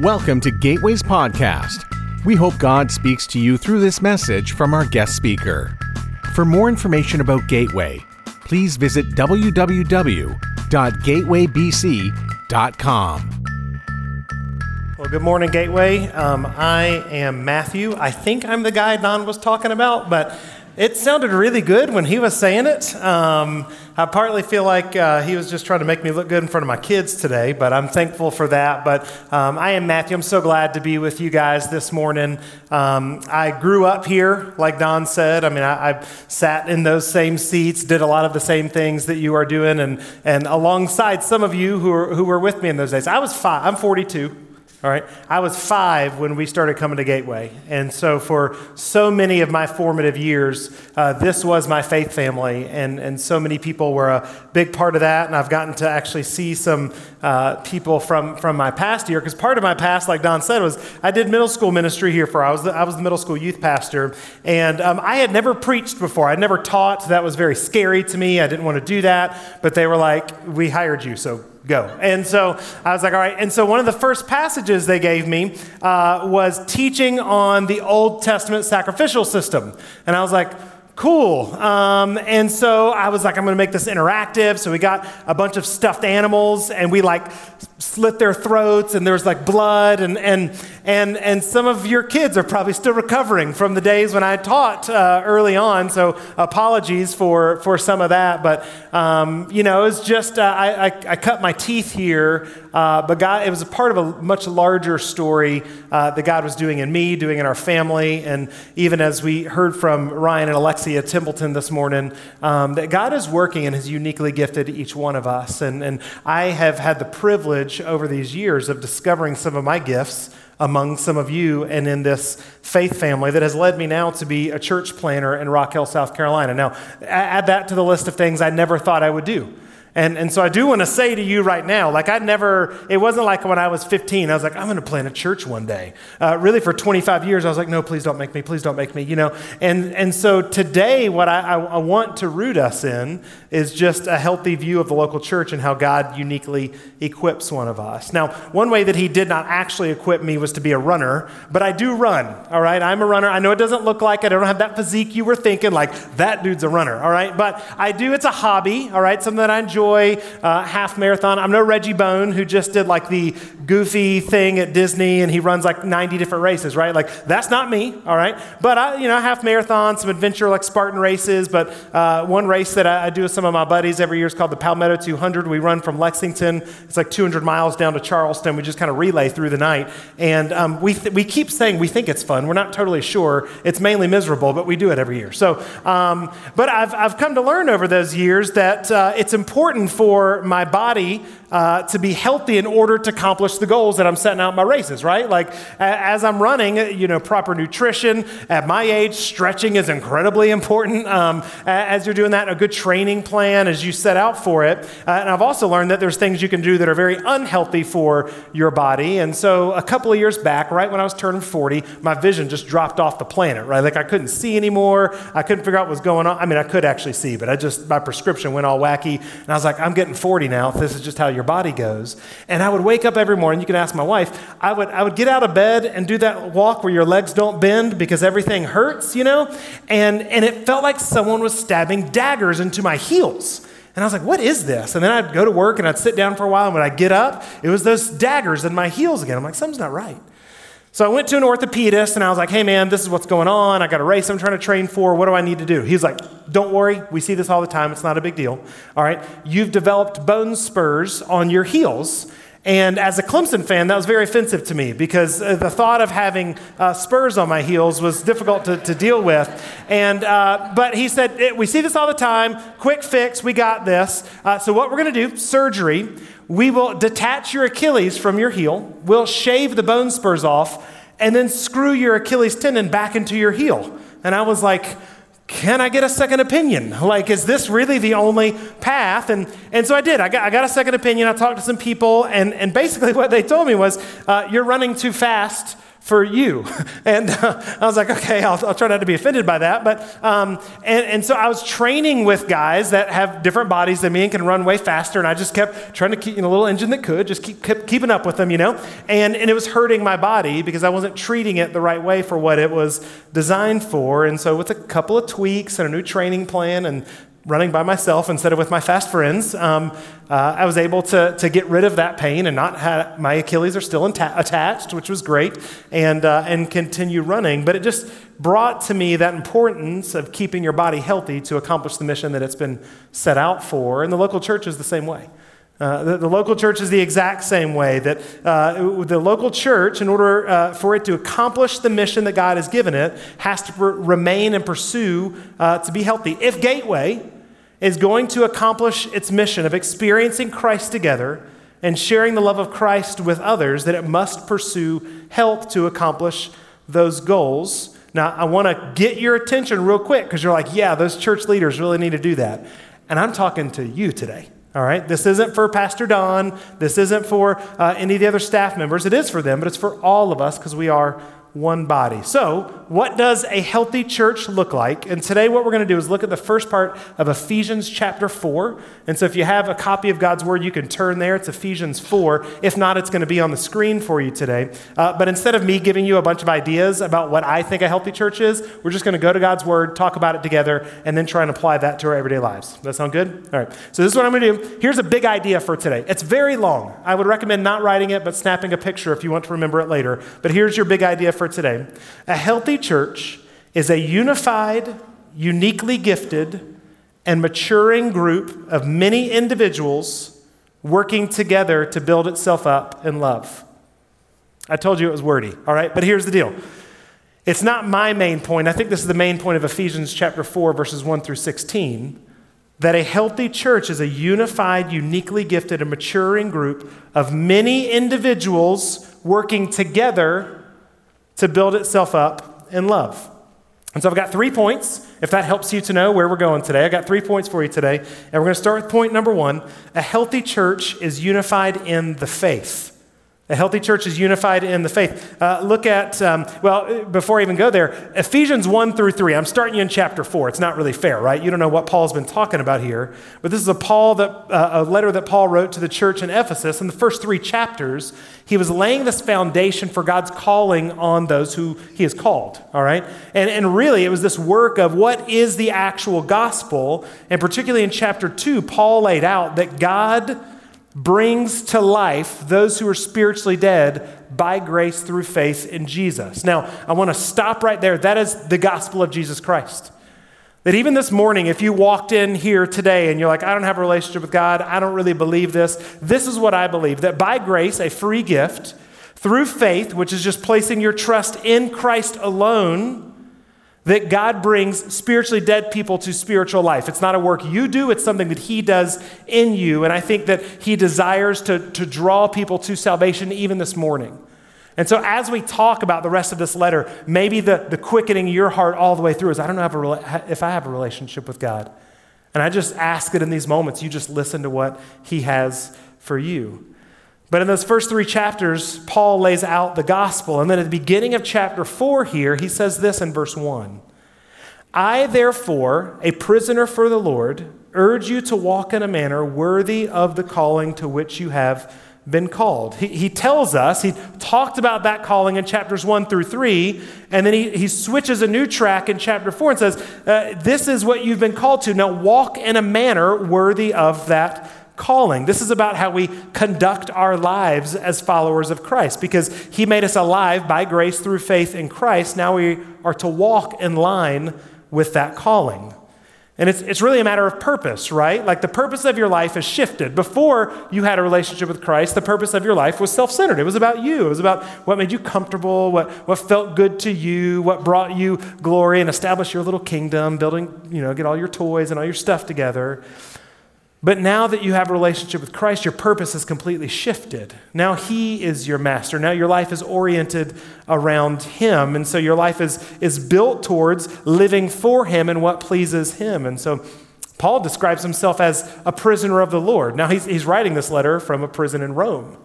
Welcome to Gateways Podcast. We hope God speaks to you through this message from our guest speaker. For more information about Gateway, please visit www.gatewaybc.com. Well, good morning, Gateway. Um, I am Matthew. I think I'm the guy Don was talking about, but it sounded really good when he was saying it. Um, I partly feel like uh, he was just trying to make me look good in front of my kids today, but I'm thankful for that. But um, I am Matthew. I'm so glad to be with you guys this morning. Um, I grew up here, like Don said. I mean, I, I, sat in those same seats, did a lot of the same things that you are doing, and, and alongside some of you who were, who were with me in those days. I was five, I'm 42. All right. I was five when we started coming to Gateway. And so, for so many of my formative years, uh, this was my faith family. And, and so many people were a big part of that. And I've gotten to actually see some uh, people from, from my past year. Because part of my past, like Don said, was I did middle school ministry here for, I was the, I was the middle school youth pastor. And um, I had never preached before. I'd never taught. That was very scary to me. I didn't want to do that. But they were like, we hired you, so go. And so I was like, all right. And so one of the first passages they gave me uh, was teaching on the Old Testament sacrificial system. And I was like, cool. Um, and so I was like, I'm going to make this interactive. So we got a bunch of stuffed animals and we like slit their throats and there was like blood. And, and, and, and some of your kids are probably still recovering from the days when I taught uh, early on. So apologies for, for some of that. But, um, you know, it was just, uh, I, I, I, cut my teeth here. Uh, but God, it was a part of a much larger story uh, that God was doing in me, doing in our family. And even as we heard from Ryan and Alexia Templeton this morning um, that God is working and has uniquely gifted each one of us. And, and I have had the privilege over these years of discovering some of my gifts among some of you and in this faith family that has led me now to be a church planter in Rock Hill, South Carolina. Now, add that to the list of things I never thought I would do. And, and so I do want to say to you right now, like I never, it wasn't like when I was 15, I was like, I'm going to plant a church one day. Uh, really, for 25 years, I was like, no, please don't make me, please don't make me, you know. And, and so today, what I, I, I want to root us in is just a healthy view of the local church and how God uniquely equips one of us. Now, one way that He did not actually equip me was to be a runner, but I do run, all right? I'm a runner. I know it doesn't look like it, I don't have that physique you were thinking, like that dude's a runner, all right? But I do, it's a hobby, all right? Something that I enjoy uh, half marathon. I'm no Reggie Bone who just did like the goofy thing at Disney and he runs like 90 different races, right? Like that's not me, all right? But I, you know, half marathon, some adventure like Spartan races. But uh, one race that I, I, do with some of my buddies every year is called the Palmetto 200. We run from Lexington. It's like 200 miles down to Charleston. We just kind of relay through the night, and um, we th- we keep saying we think it's fun. We're not totally sure. It's mainly miserable, but we do it every year. So, um, but I've I've come to learn over those years that uh, it's important important for my body uh, to be healthy in order to accomplish the goals that I'm setting out in my races, right? Like as I'm running, you know, proper nutrition. At my age, stretching is incredibly important. Um, as you're doing that, a good training plan as you set out for it. Uh, and I've also learned that there's things you can do that are very unhealthy for your body. And so a couple of years back, right when I was turning 40, my vision just dropped off the planet, right? Like I couldn't see anymore. I couldn't figure out what was going on. I mean, I could actually see, but I just, my prescription went all wacky. And I was like, I'm getting 40 now. This is just how your body goes. And I would wake up every morning. You can ask my wife. I would, I would get out of bed and do that walk where your legs don't bend because everything hurts, you know? And, and it felt like someone was stabbing daggers into my heels. And I was like, what is this? And then I'd go to work and I'd sit down for a while. And when I get up, it was those daggers in my heels again. I'm like, something's not right. So I went to an orthopedist and I was like, hey man, this is what's going on. I got a race I'm trying to train for. What do I need to do? He's like, don't worry. We see this all the time. It's not a big deal. All right. You've developed bone spurs on your heels. And as a Clemson fan, that was very offensive to me because uh, the thought of having uh, spurs on my heels was difficult to, to deal with. And, uh, but he said, We see this all the time. Quick fix. We got this. Uh, so, what we're going to do, surgery. We will detach your Achilles from your heel. We'll shave the bone spurs off and then screw your Achilles tendon back into your heel. And I was like, can I get a second opinion? Like, is this really the only path? And, and so I did. I got, I got a second opinion. I talked to some people, and, and basically what they told me was, uh, you're running too fast for you. And uh, I was like, okay, I'll, I'll, try not to be offended by that. But, um, and, and so I was training with guys that have different bodies than me and can run way faster. And I just kept trying to keep, you know, a little engine that could, just keep, keep keeping up with them, you know? And, and it was hurting my body because I wasn't treating it the right way for what it was designed for. And so with a couple of tweaks and a new training plan and running by myself instead of with my fast friends, um, uh, I was able to, to get rid of that pain and not have my Achilles are still inta- attached, which was great, and, uh, and continue running. But it just brought to me that importance of keeping your body healthy to accomplish the mission that it's been set out for. And the local church is the same way. Uh, the, the, local church is the exact same way that uh, the local church, in order uh, for it to accomplish the mission that God has given it, has to remain and pursue uh, to be healthy. If Gateway, is going to accomplish its mission of experiencing Christ together and sharing the love of Christ with others, that it must pursue help to accomplish those goals. Now, I want to get your attention real quick because you're like, yeah, those church leaders really need to do that. And I'm talking to you today. All right, this isn't for Pastor Don. This isn't for uh, any of the other staff members. It is for them, but it's for all of us because we are one body. So, what does a healthy church look like? And today, what we're going to do is look at the first part of Ephesians chapter 4. And so, if you have a copy of God's Word, you can turn there. It's Ephesians 4. If not, it's going to be on the screen for you today. Uh, but instead of me giving you a bunch of ideas about what I think a healthy church is, we're just going to go to God's Word, talk about it together, and then try and apply that to our everyday lives. Does that sound good? All right. So, this is what I'm going to do. Here's a big idea for today. It's very long. I would recommend not writing it, but snapping a picture if you want to remember it later. But here's your big idea for today. A healthy church is a unified, uniquely gifted, and maturing group of many individuals working together to build itself up in love. I told you it was wordy, all right? But here's the deal. It's not my main point. I think this is the main point of Ephesians chapter 4, verses 1 through 16 that a healthy church is a unified, uniquely gifted, and maturing group of many individuals working together to build itself up in love. And so I've got three points, if that helps you to know where we're going today. I've got three points for you today. And we're going to start with point number one a healthy church is unified in the faith. A healthy church is unified in the faith. Uh, look at, um, well, before I even go there, Ephesians 1 through 3. I'm starting you in chapter 4. It's not really fair, right? You don't know what Paul's been talking about here. But this is a, Paul that, uh, a letter that Paul wrote to the church in Ephesus. In the first three chapters, he was laying this foundation for God's calling on those who he has called, all right? And, and really, it was this work of what is the actual gospel. And particularly in chapter 2, Paul laid out that God brings to life those who are spiritually dead by grace through faith in Jesus. Now, I want to stop right there. That is the gospel of Jesus Christ. That even this morning, if you walked in here today and you're like, I don't have a relationship with God, I don't really believe this, this is what I believe that by grace, a free gift, through faith, which is just placing your trust in Christ alone, that God brings spiritually dead people to spiritual life. It's not a work you do, it's something that He does in you. And I think that He desires to, to draw people to salvation even this morning. And so, as we talk about the rest of this letter, maybe the, the quickening your heart all the way through is I don't know if I have a relationship with God. And I just ask it in these moments. You just listen to what He has for you. But in those first three chapters, Paul lays out the gospel. And then at the beginning of chapter four here, he says this in verse one I, therefore, a prisoner for the Lord, urge you to walk in a manner worthy of the calling to which you have been called. He, he tells us, he talked about that calling in chapters one through three, and then he, he switches a new track in chapter four and says, uh, This is what you've been called to. Now walk in a manner worthy of that calling. This is about how we conduct our lives as followers of Christ because He made us alive by grace through faith in Christ. Now we are to walk in line with that calling. And it's, it's really a matter of purpose, right? Like the purpose of your life has shifted. Before you had a relationship with Christ, the purpose of your life was self centered. It was about you. It was about what made you comfortable, what, what felt good to you, what brought you glory and established your little kingdom, building, you know, get all your toys and all your stuff together. But now that you have a relationship with Christ, your purpose has completely shifted. Now He is your master. Now your life is oriented around Him. And so your life is, is built towards living for Him and what pleases Him. And so Paul describes himself as a prisoner of the Lord. Now he's, he's writing this letter from a prison in Rome.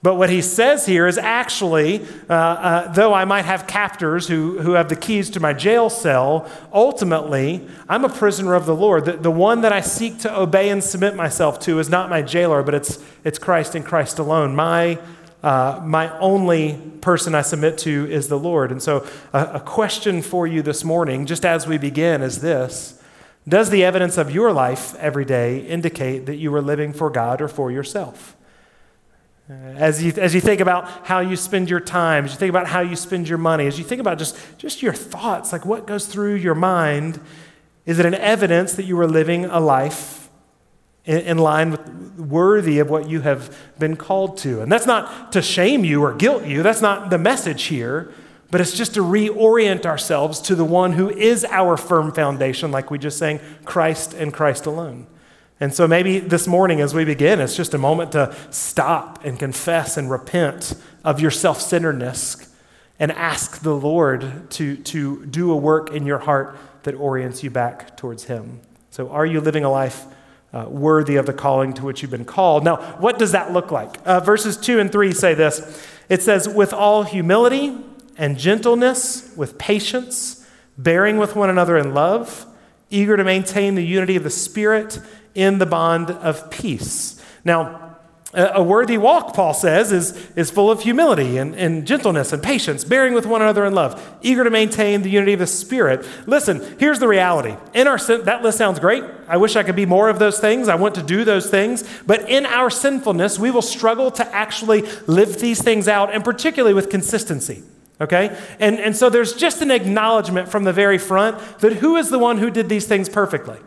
But what he says here is actually, uh, uh, though I might have captors who, who have the keys to my jail cell, ultimately, I'm a prisoner of the Lord. The, the one that I seek to obey and submit myself to is not my jailer, but it's, it's Christ and Christ alone. My, uh, my only person I submit to is the Lord. And so, a, a question for you this morning, just as we begin, is this Does the evidence of your life every day indicate that you are living for God or for yourself? Uh, as you, as you think about how you spend your time, as you think about how you spend your money, as you think about just, just your thoughts, like what goes through your mind, is it an evidence that you are living a life in, in line with worthy of what you have been called to? And that's not to shame you or guilt you, that's not the message here, but it's just to reorient ourselves to the one who is our firm foundation, like we just sang, Christ and Christ alone. And so maybe this morning as we begin, it's just a moment to stop and confess and repent of your self centeredness and ask the Lord to, to do a work in your heart that orients you back towards Him. So, are you living a life uh, worthy of the calling to which you've been called? Now, what does that look like? Uh, verses 2 and 3 say this it says, with all humility and gentleness, with patience, bearing with one another in love, eager to maintain the unity of the Spirit in the bond of peace. Now, a worthy walk, Paul says, is, is full of humility and, and gentleness and patience, bearing with one another in love, eager to maintain the unity of the Spirit. Listen, here's the reality. In our sin, that list sounds great. I wish I could be more of those things. I want to do those things. But in our sinfulness, we will struggle to actually live these things out, and particularly with consistency. Okay? And, and so there's just an acknowledgement from the very front that who is the one who did these things perfectly?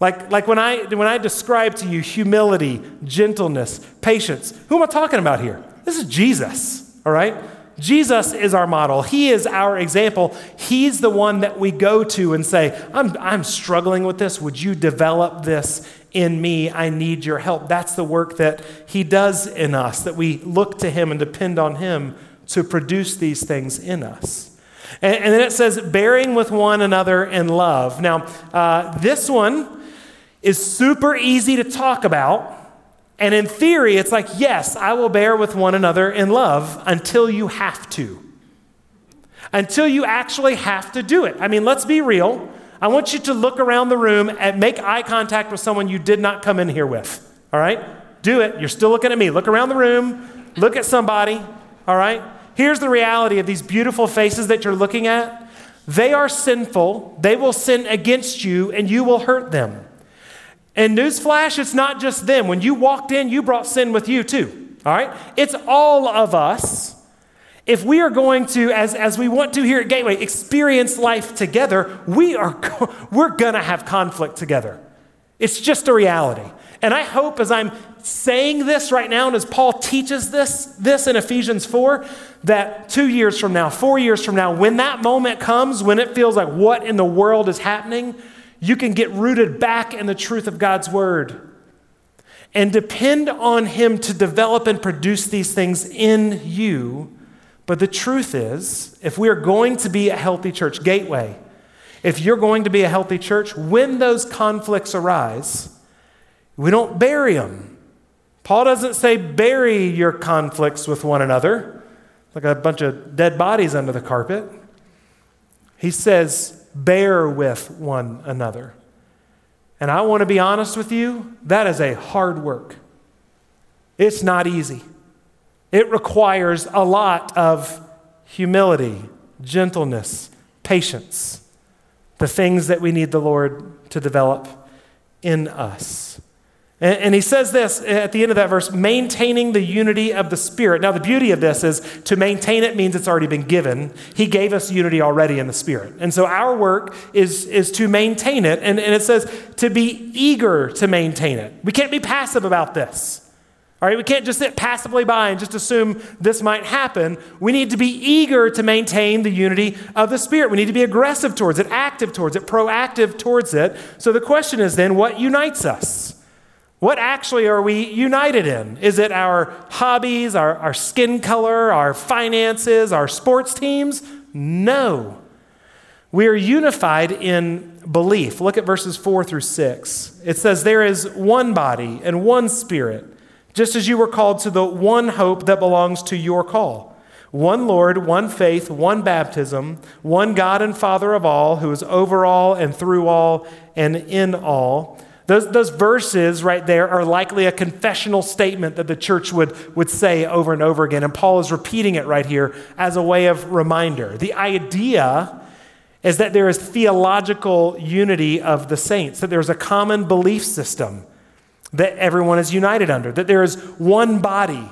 Like, like when, I, when I describe to you humility, gentleness, patience, who am I talking about here? This is Jesus, all right? Jesus is our model. He is our example. He's the one that we go to and say, I'm, I'm struggling with this. Would you develop this in me? I need your help. That's the work that He does in us, that we look to Him and depend on Him to produce these things in us. And, and then it says, bearing with one another in love. Now, uh, this one, is super easy to talk about. And in theory, it's like, yes, I will bear with one another in love until you have to. Until you actually have to do it. I mean, let's be real. I want you to look around the room and make eye contact with someone you did not come in here with. All right? Do it. You're still looking at me. Look around the room. Look at somebody. All right? Here's the reality of these beautiful faces that you're looking at. They are sinful. They will sin against you, and you will hurt them. And newsflash, it's not just them. When you walked in, you brought sin with you too. All right? It's all of us. If we are going to, as, as we want to here at Gateway, experience life together, we are we're gonna have conflict together. It's just a reality. And I hope as I'm saying this right now, and as Paul teaches this, this in Ephesians 4, that two years from now, four years from now, when that moment comes, when it feels like what in the world is happening, you can get rooted back in the truth of God's word and depend on Him to develop and produce these things in you. But the truth is, if we are going to be a healthy church, Gateway, if you're going to be a healthy church, when those conflicts arise, we don't bury them. Paul doesn't say bury your conflicts with one another, like a bunch of dead bodies under the carpet. He says, bear with one another. And I want to be honest with you, that is a hard work. It's not easy. It requires a lot of humility, gentleness, patience, the things that we need the Lord to develop in us. And, he says this at the end of that verse maintaining the unity of the Spirit. Now, the beauty of this is to maintain it means it's already been given. He gave us unity already in the Spirit. And so our work is, is to maintain it. And, and it says to be eager to maintain it. We can't be passive about this. All right, we can't just sit passively by and just assume this might happen. We need to be eager to maintain the unity of the Spirit. We need to be aggressive towards it, active towards it, proactive towards it. So the question is then, what unites us? What actually are we united in? Is it our hobbies, our, our skin color, our finances, our sports teams? No. We are unified in belief. Look at verses 4 through 6. It says, There is one body and one spirit just as you were called to the one hope that belongs to your call. One Lord, one faith, one baptism, one God and Father of all, who is over all and through all and in all. Those, those verses right there are likely a confessional statement that the church would, would say over and over again. And Paul is repeating it right here as a way of reminder. The idea is that there is theological unity of the saints, that there's a common belief system that everyone is united under, that there is one body,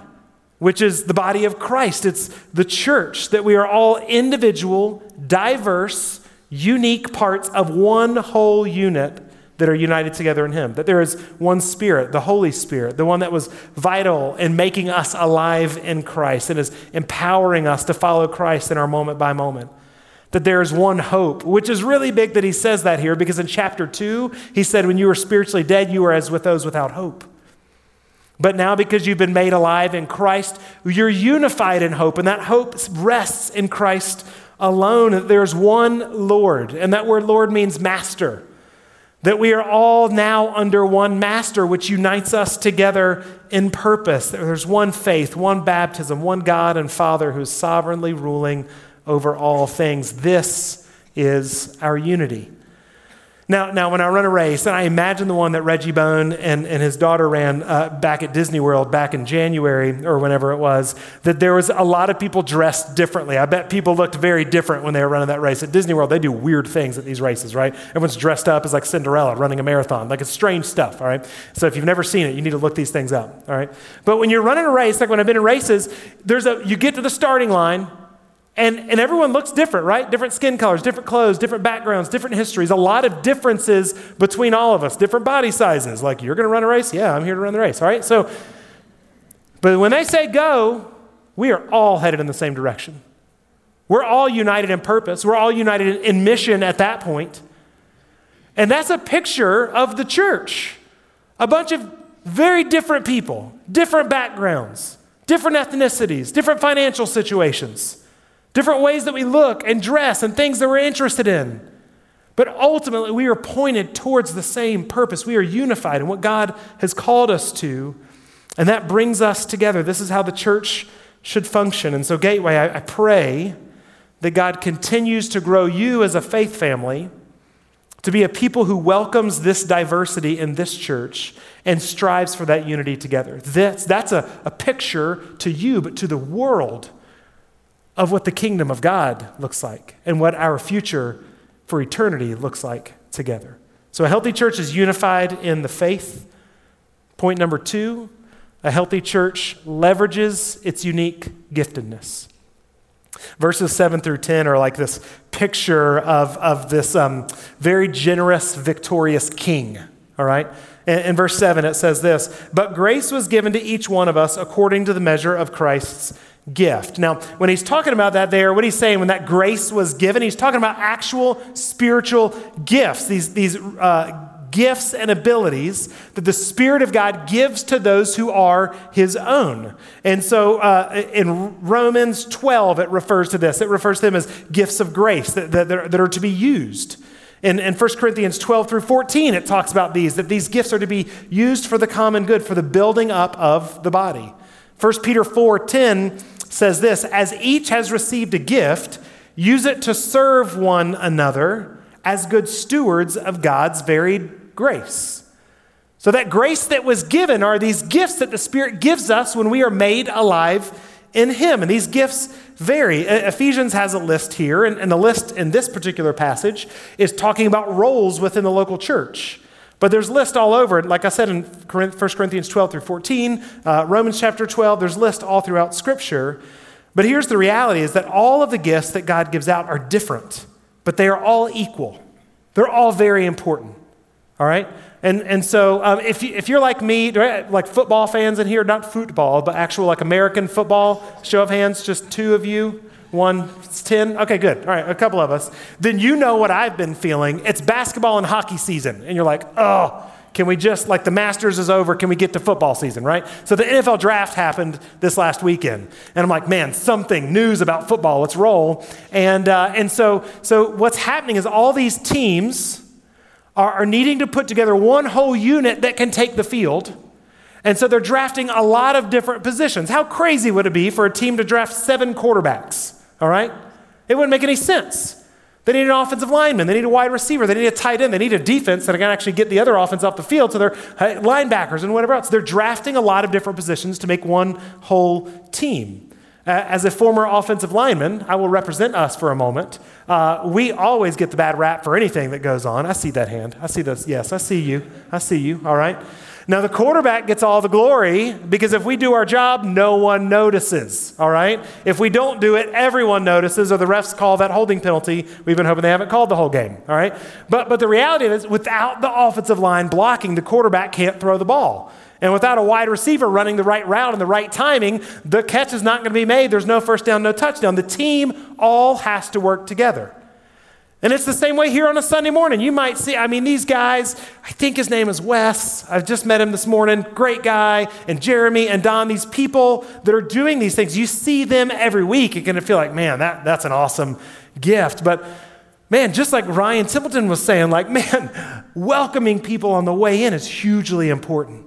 which is the body of Christ. It's the church, that we are all individual, diverse, unique parts of one whole unit that are united together in Him. That there is one Spirit, the Holy Spirit, the one that was vital in making us alive in Christ and is empowering us to follow Christ in our moment by moment that there is one hope, which is really big that he says that here because in chapter 2, he said, When you were spiritually dead, you were as with those without hope. But now, because you've been made alive in Christ, you're unified in hope, and that hope rests in Christ alone. There's one Lord, and that word Lord means master. That we are all now under one master, which unites us together in purpose. There's one faith, one baptism, one God and Father who's sovereignly ruling over all things. This is our unity. Now, now, when I run a race, and I imagine the one that Reggie Bone and, and his daughter ran uh, back at Disney World back in January or whenever it was, that there was a lot of people dressed differently. I bet people looked very different when they were running that race. At Disney World, they do weird things at these races, right? Everyone's dressed up as like Cinderella running a marathon. Like it's strange stuff, all right? So if you've never seen it, you need to look these things up, all right? But when you're running a race, like when I've been in races, there's a, you get to the starting line, and, and everyone looks different, right? Different skin colors, different clothes, different backgrounds, different histories, a lot of differences between all of us, different body sizes. Like, you're going to run a race? Yeah, I'm here to run the race, all right? So, but when they say go, we are all headed in the same direction. We're all united in purpose, we're all united in mission at that point. And that's a picture of the church. A bunch of very different people, different backgrounds, different ethnicities, different financial situations different ways that we look and dress and things that we're interested in. But ultimately, we are pointed towards the same purpose. We are unified in what God has called us to, and that brings us together. This is how the church should function. And so, Gateway, I, I pray that God continues to grow you as a faith family to be a people who welcomes this diversity in this church and strives for that unity together. That's, that's a, a picture to you, but to the world of what the kingdom of God looks like and what our future for eternity looks like together. So, a healthy church is unified in the faith. Point number two a healthy church leverages its unique giftedness. Verses 7 through 10 are like this picture of, of this um, very generous, victorious king, all right? In, in verse 7, it says this But grace was given to each one of us according to the measure of Christ's gift. Now, when he's talking about that there, what he's saying when that grace was given, he's talking about actual spiritual gifts, these, these uh, gifts and abilities that the Spirit of God gives to those who are His own. And so uh, in Romans 12, it refers to this. It refers to them as gifts of grace that, that, that are to be used. In, in 1 Corinthians 12 through 14, it talks about these, that these gifts are to be used for the common good, for the building up of the body. 1 Peter 4 10 says this As each has received a gift, use it to serve one another as good stewards of God's varied grace. So, that grace that was given are these gifts that the Spirit gives us when we are made alive in Him. And these gifts vary. Ephesians has a list here, and, and the list in this particular passage is talking about roles within the local church. But there's list all over. Like I said in 1 Corinthians 12 through 14, uh, Romans chapter 12, there's list all throughout Scripture. But here's the reality is that all of the gifts that God gives out are different, but they are all equal. They're all very important. All right? And, and so um, if, you, if you're like me, like football fans in here, not football, but actual like American football, show of hands, just two of you. One, it's 10. Okay, good. All right, a couple of us. Then you know what I've been feeling. It's basketball and hockey season. And you're like, oh, can we just, like the Masters is over, can we get to football season, right? So the NFL draft happened this last weekend. And I'm like, man, something, news about football, let's roll. And, uh, and so, so what's happening is all these teams are, are needing to put together one whole unit that can take the field And so they're drafting a lot of different positions. How crazy would it be for a team to draft seven quarterbacks? All right? It wouldn't make any sense. They need an offensive lineman. They need a wide receiver. They need a tight end. They need a defense that can actually get the other offense off the field to their linebackers and whatever else. They're drafting a lot of different positions to make one whole team. Uh, as a former offensive lineman, I will represent us for a moment. Uh, we always get the bad rap for anything that goes on. I see that hand. I see this. Yes, I see you. I see you. All right. Now, the quarterback gets all the glory because if we do our job, no one notices, all right? If we don't do it, everyone notices, or the refs call that holding penalty. We've been hoping they haven't called the whole game, all right? But, but the reality is, without the offensive line blocking, the quarterback can't throw the ball. And without a wide receiver running the right route and the right timing, the catch is not going to be made. There's no first down, no touchdown. The team all has to work together. And it's the same way here on a Sunday morning. You might see, I mean, these guys, I think his name is Wes. I've just met him this morning. Great guy. And Jeremy and Don, these people that are doing these things, you see them every week. You're going to feel like, man, that, that's an awesome gift. But man, just like Ryan Templeton was saying, like, man, welcoming people on the way in is hugely important.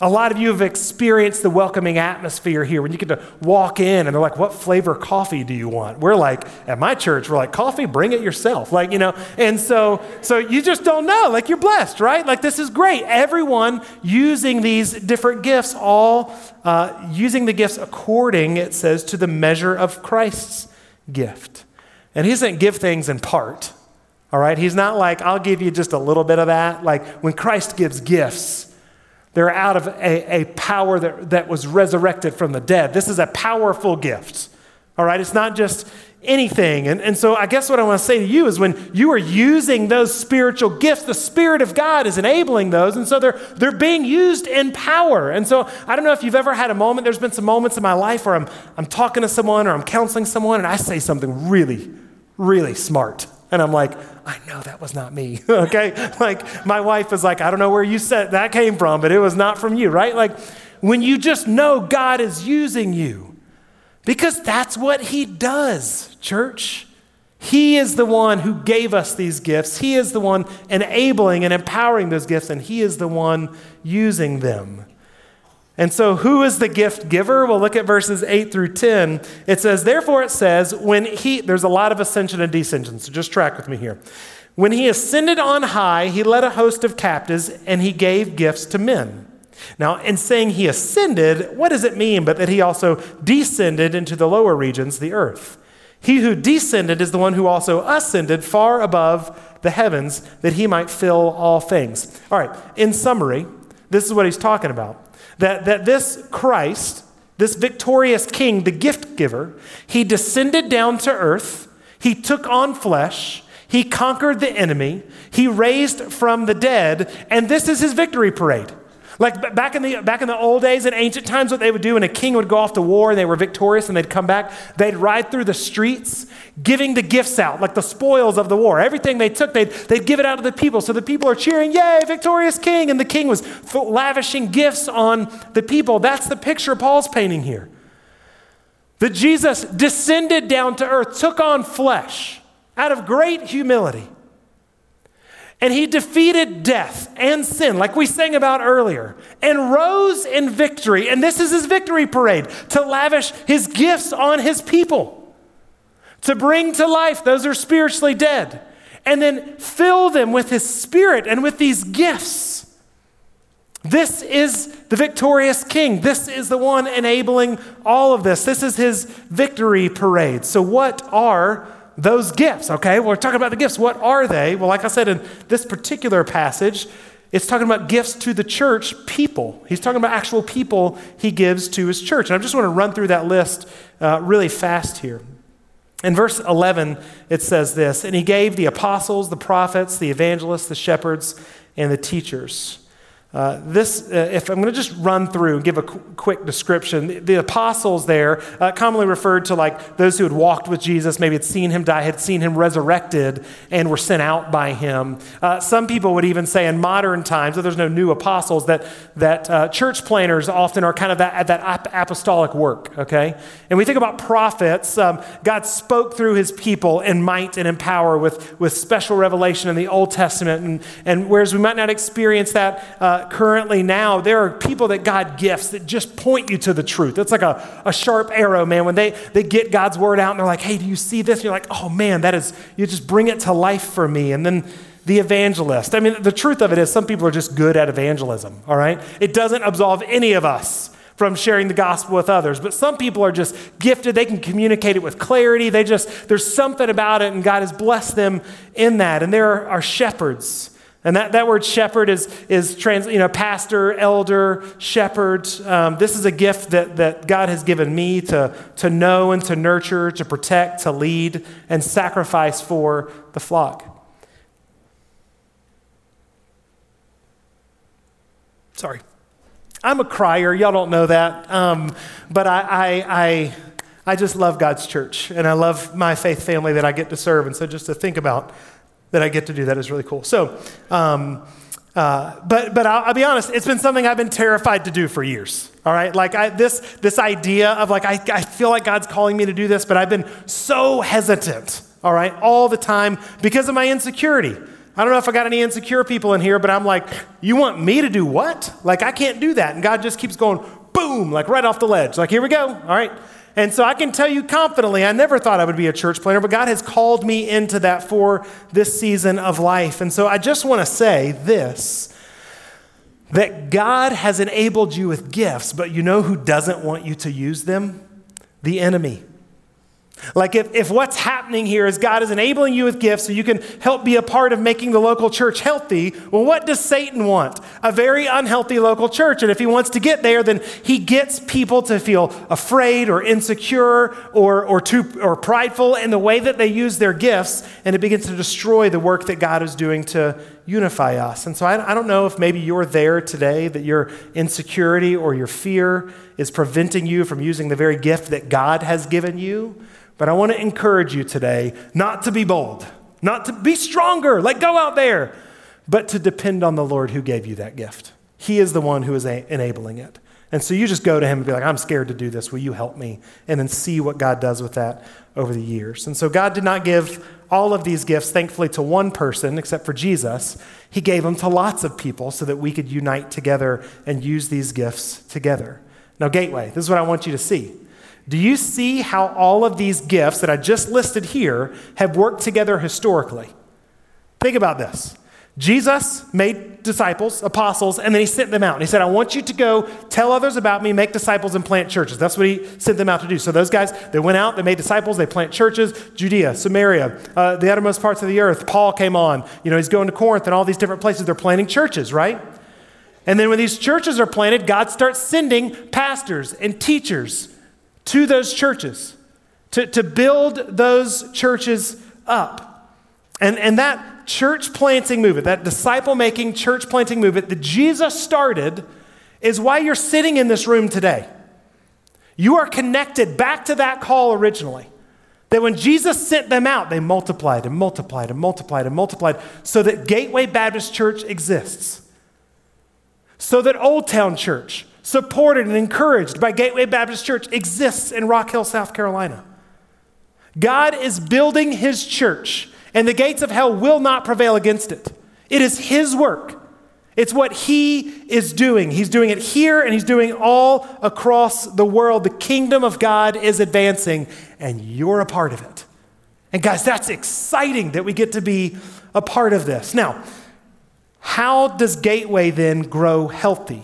A lot of you have experienced the welcoming atmosphere here when you get to walk in and they're like, What flavor coffee do you want? We're like, at my church, we're like, Coffee, bring it yourself. Like, you know, and so, so you just don't know. Like, you're blessed, right? Like, this is great. Everyone using these different gifts, all uh, using the gifts according, it says, to the measure of Christ's gift. And he doesn't give things in part, all right? He's not like, I'll give you just a little bit of that. Like, when Christ gives gifts, they're out of a, a power that, that was resurrected from the dead. This is a powerful gift. All right, it's not just anything. And, and so I guess what I want to say to you is when you are using those spiritual gifts, the Spirit of God is enabling those. And so they're, they're being used in power. And so I don't know if you've ever had a moment, there's been some moments in my life where I'm, I'm talking to someone or I'm counseling someone and I say something really, really smart. And I'm like, I know that was not me. okay? Like, my wife is like, I don't know where you said that came from, but it was not from you, right? Like, when you just know God is using you, because that's what He does, church. He is the one who gave us these gifts. He is the one enabling and empowering those gifts, and He is the one using them. And so, who is the gift giver? Well, look at verses 8 through 10. It says, Therefore, it says, when he, there's a lot of ascension and descension, so just track with me here. When he ascended on high, he led a host of captives and he gave gifts to men. Now, in saying he ascended, what does it mean but that he also descended into the lower regions, the earth? He who descended is the one who also ascended far above the heavens that he might fill all things. All right, in summary, this is what he's talking about. That, that this Christ, this victorious king, the gift giver, he descended down to earth, he took on flesh, he conquered the enemy, he raised from the dead, and this is his victory parade. Like back in, the, back in the old days, in ancient times, what they would do when a king would go off to war and they were victorious and they'd come back, they'd ride through the streets giving the gifts out, like the spoils of the war. Everything they took, they'd, they'd give it out to the people. So the people are cheering, Yay, victorious king! And the king was lavishing gifts on the people. That's the picture Paul's painting here. That Jesus descended down to earth, took on flesh out of great humility and he defeated death and sin, like we sang about earlier, and rose in victory. And this is his victory parade to lavish his gifts on his people, to bring to life those who are spiritually dead, and then fill them with his spirit and with these gifts. This is the victorious king. This is the one enabling all of this. This is his victory parade. So, what are those gifts, okay? We're talking about the gifts. What are they? Well, like I said in this particular passage, it's talking about gifts to the church people. He's talking about actual people he gives to his church. And I just want to run through that list uh, really fast here. In verse 11, it says this And he gave the apostles, the prophets, the evangelists, the shepherds, and the teachers. Uh, this, uh, if I'm going to just run through and give a qu- quick description, the, the apostles there, uh, commonly referred to like those who had walked with Jesus, maybe had seen him die, had seen him resurrected, and were sent out by him. Uh, some people would even say in modern times, that there's no new apostles, that, that uh, church planters often are kind of that, that apostolic work, okay? And we think about prophets, um, God spoke through his people in might and in power with, with special revelation in the Old Testament. And, and whereas we might not experience that currently now, there are people that God gifts that just point you to the truth. It's like a, a sharp arrow, man. When they, they get God's word out and they're like, hey, do you see this? And you're like, oh man, that is, you just bring it to life for me. And then the evangelist. I mean, the truth of it is, some people are just good at evangelism, all right? It doesn't absolve any of us from sharing the gospel with others. But some people are just gifted. They can communicate it with clarity. They just, there's something about it, and God has blessed them in that. And there are shepherds. And that, that word shepherd is, is trans, you know, pastor, elder, shepherd. Um, this is a gift that, that God has given me to, to know and to nurture, to protect, to lead, and sacrifice for the flock. Sorry. I'm a crier. Y'all don't know that. Um, but I, I, I, I just love God's church, and I love my faith family that I get to serve. And so just to think about that I get to do that is really cool. So, um, uh, but but I'll, I'll, be honest, it's been something I've been terrified to do for years. All right, like I, this this idea of like I, I feel like God's calling me to do this, but I've been so hesitant. All right, all the time because of my insecurity. I don't know if I got any insecure people in here, but I'm like, you want me to do what? Like, I can't do that. And God just keeps going, boom, like right off the ledge. Like, here we go. All right. And so I can tell you confidently, I never thought I would be a church planter, but God has called me into that for this season of life. And so I just want to say this that God has enabled you with gifts, but you know who doesn't want you to use them? The enemy. Like, if, if what's happening here is God is enabling you with gifts so you can help be a part of making the local church healthy, well, what does Satan want? A very unhealthy local church. And if he wants to get there, then he gets people to feel afraid or insecure or, or, too, or prideful in the way that they use their gifts, and it begins to destroy the work that God is doing to unify us. And so I, I don't know if maybe you're there today, that your insecurity or your fear is preventing you from using the very gift that God has given you. But I want to encourage you today not to be bold, not to be stronger, like go out there, but to depend on the Lord who gave you that gift. He is the one who is a- enabling it. And so you just go to him and be like, I'm scared to do this. Will you help me? And then see what God does with that over the years. And so God did not give all of these gifts, thankfully, to one person except for Jesus. He gave them to lots of people so that we could unite together and use these gifts together. Now, Gateway, this is what I want you to see. Do you see how all of these gifts that I just listed here have worked together historically? Think about this. Jesus made disciples, apostles, and then he sent them out. And he said, I want you to go tell others about me, make disciples, and plant churches. That's what he sent them out to do. So those guys, they went out, they made disciples, they plant churches, Judea, Samaria, uh, the uttermost parts of the earth. Paul came on. You know, he's going to Corinth and all these different places. They're planting churches, right? And then when these churches are planted, God starts sending pastors and teachers to those churches, to, to build those churches up. And, and that church planting movement, that disciple making church planting movement that Jesus started, is why you're sitting in this room today. You are connected back to that call originally. That when Jesus sent them out, they multiplied and multiplied and multiplied and multiplied so that Gateway Baptist Church exists. So that Old Town Church supported and encouraged by Gateway Baptist Church exists in Rock Hill, South Carolina. God is building his church, and the gates of hell will not prevail against it. It is his work. It's what he is doing. He's doing it here and he's doing all across the world. The kingdom of God is advancing, and you're a part of it. And guys, that's exciting that we get to be a part of this. Now, how does Gateway then grow healthy?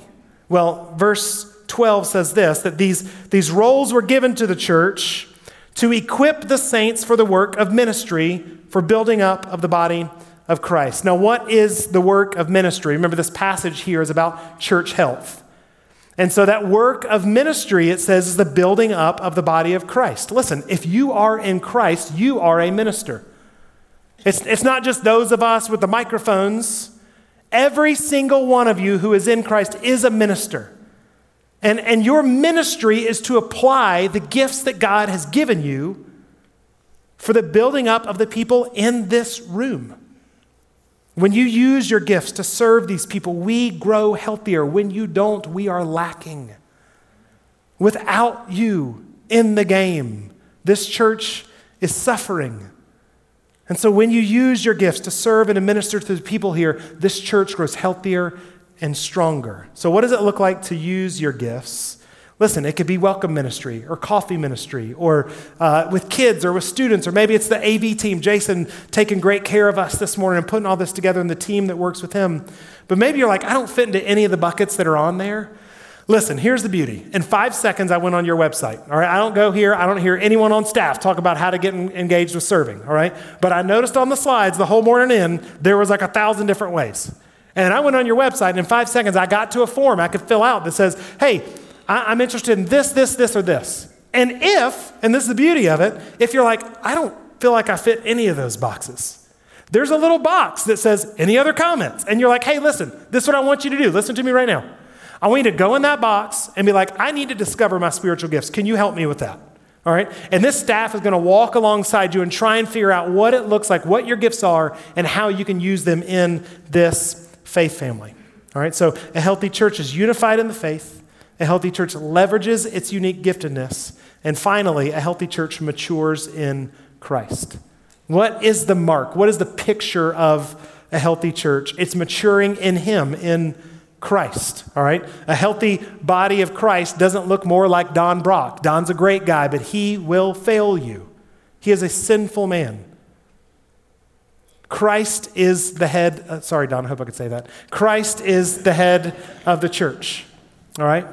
Well, verse 12 says this that these, these roles were given to the church to equip the saints for the work of ministry, for building up of the body of Christ. Now, what is the work of ministry? Remember, this passage here is about church health. And so, that work of ministry, it says, is the building up of the body of Christ. Listen, if you are in Christ, you are a minister. It's, it's not just those of us with the microphones Every single one of you who is in Christ is a minister. And, and your ministry is to apply the gifts that God has given you for the building up of the people in this room. When you use your gifts to serve these people, we grow healthier. When you don't, we are lacking. Without you in the game, this church is suffering. And so when you use your gifts to serve and administer to the people here, this church grows healthier and stronger. So, what does it look like to use your gifts? Listen, it could be welcome ministry or coffee ministry or uh, with kids or with students, or maybe it's the AV team. Jason taking great care of us this morning and putting all this together and the team that works with him. But maybe you're like, I don't fit into any of the buckets that are on there. Listen, here's the beauty. In five seconds, I went on your website. All right, I don't go here. I don't hear anyone on staff talk about how to get engaged with serving. All right, but I noticed on the slides the whole morning in there was like a thousand different ways. And I went on your website, and in five seconds, I got to a form I could fill out that says, "Hey, I- am interested in this, this, this, or this." And if, and this is the beauty of it, if you're like, I don't feel like I fit any of those boxes, there's a little box that says, any other comments? And you're like, hey, listen, this is what I want you to do. Listen to me right now. I want you to go in that box and be like, I need to discover my spiritual gifts. Can you help me with that? All right? And this staff is going to walk alongside you and try and figure out what it looks like, what your gifts are, and how you can use them in this faith family. All right? So a healthy church is unified in the faith, a healthy church leverages its unique giftedness, and finally, a healthy church matures in Christ. What is the mark? What is the picture of a healthy church? It's maturing in Him, in Christ, all right? A healthy body of Christ doesn't look more like Don Brock. Don's a great guy, but he will fail you. He is a sinful man. Christ is the head, uh, sorry, Don, I hope I could say that. Christ is the head of the church, all right?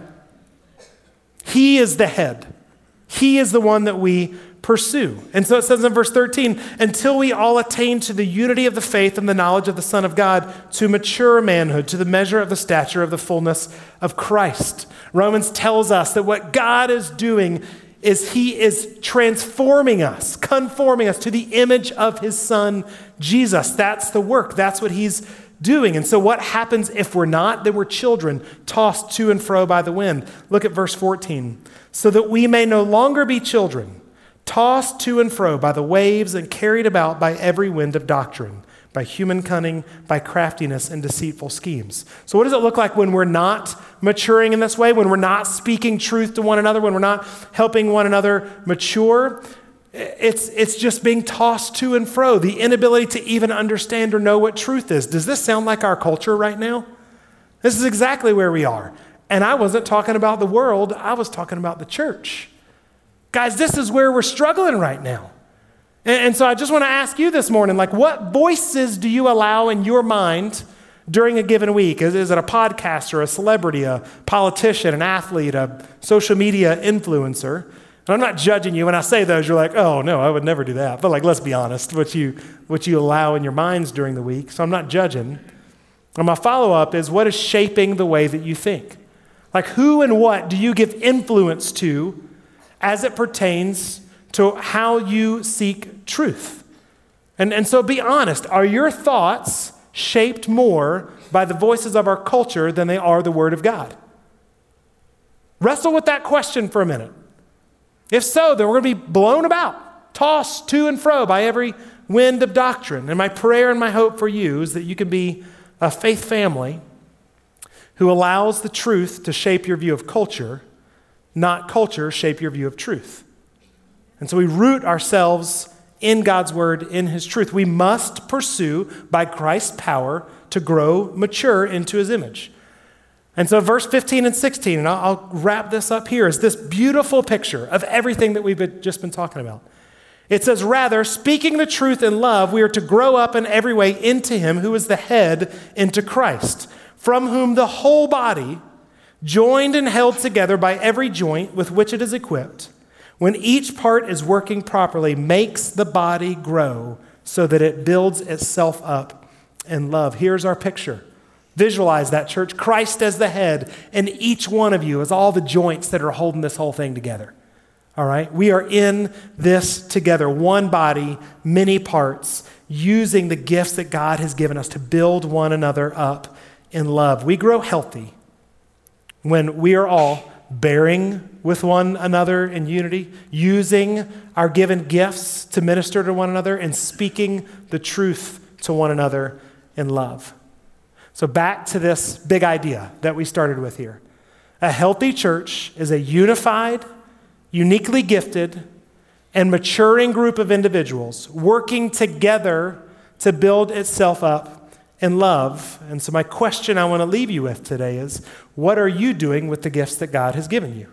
He is the head. He is the one that we pursue. And so it says in verse 13, until we all attain to the unity of the faith and the knowledge of the Son of God, to mature manhood, to the measure of the stature of the fullness of Christ. Romans tells us that what God is doing is he is transforming us, conforming us to the image of his son Jesus. That's the work. That's what he's doing. And so what happens if we're not? Then we're children tossed to and fro by the wind. Look at verse 14. So that we may no longer be children tossed to and fro by the waves and carried about by every wind of doctrine, by human cunning, by craftiness and deceitful schemes. So, what does it look like when we're not maturing in this way, when we're not speaking truth to one another, when we're not helping one another mature? It's, it's just being tossed to and fro, the inability to even understand or know what truth is. Does this sound like our culture right now? This is exactly where we are. And I wasn't talking about the world, I was talking about the church. Guys, this is where we're struggling right now. And, and so I just want to ask you this morning like, what voices do you allow in your mind during a given week? Is, is it a podcaster, a celebrity, a politician, an athlete, a social media influencer? And I'm not judging you. When I say those, you're like, oh, no, I would never do that. But like, let's be honest, what you, what you allow in your minds during the week. So I'm not judging. And my follow up is what is shaping the way that you think? Like, who and what do you give influence to as it pertains to how you seek truth. And, and so be honest are your thoughts shaped more by the voices of our culture than they are the Word of God? Wrestle with that question for a minute. If so, then we're going to be blown about, tossed to and fro by every wind of doctrine. And my prayer and my hope for you is that you can be a faith family who allows the truth to shape your view of culture not culture, shape your view of truth. And so we root ourselves in God's word, in his truth. We must pursue, by Christ's power, to grow mature into his image. And so, verse 15 and 16, and I'll, wrap this up here, is this beautiful picture of everything that we've been, just been talking about. It says, Rather, speaking the truth in love, we are to grow up in every way into him who is the head, into Christ, from whom the whole body joined and held together by every joint with which it is equipped, when each part is working properly, makes the body grow so that it builds itself up in love. Here's our picture. Visualize that, church. Christ as the head, and each one of you is all the joints that are holding this whole thing together. All right? We are in this together, one body, many parts, using the gifts that God has given us to build one another up in love. We grow healthy when we are all bearing with one another in unity, using our given gifts to minister to one another, and speaking the truth to one another in love. So, back to this big idea that we started with here. A healthy church is a unified, uniquely gifted, and maturing group of individuals working together to build itself up and love. And so, my question I want to leave you with today is what are you doing with the gifts that God has given you?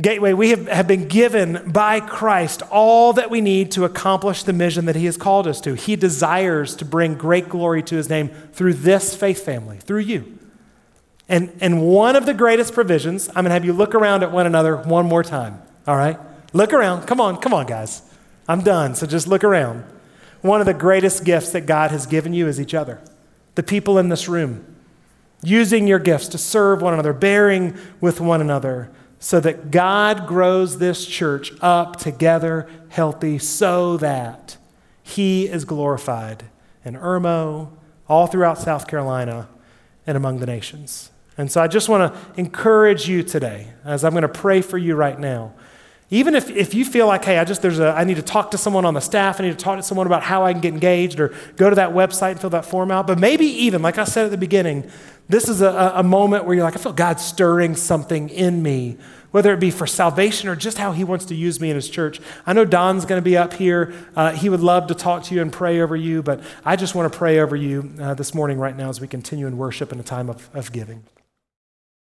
Gateway, we have, have been given by Christ all that we need to accomplish the mission that He has called us to. He desires to bring great glory to His name through this faith family, through you. And, and one of the greatest provisions, I'm going to have you look around at one another one more time, all right? Look around. Come on, come on, guys. I'm done, so just look around. One of the greatest gifts that God has given you is each other, the people in this room, using your gifts to serve one another, bearing with one another so that God grows this church up together, healthy, so that He is glorified in Irmo, all throughout South Carolina, and among the nations. And so I just want to encourage you today, as I'm going to pray for you right now. Even if, if you feel like, hey, I just there's a I need to talk to someone on the staff, I need to talk to someone about how I can get engaged, or go to that website and fill that form out. But maybe even, like I said at the beginning, this is a, a moment where you're like, I feel God stirring something in me, whether it be for salvation or just how He wants to use me in His church. I know Don's going to be up here. Uh, he would love to talk to you and pray over you, but I just want to pray over you uh, this morning, right now, as we continue in worship in a time of, of giving.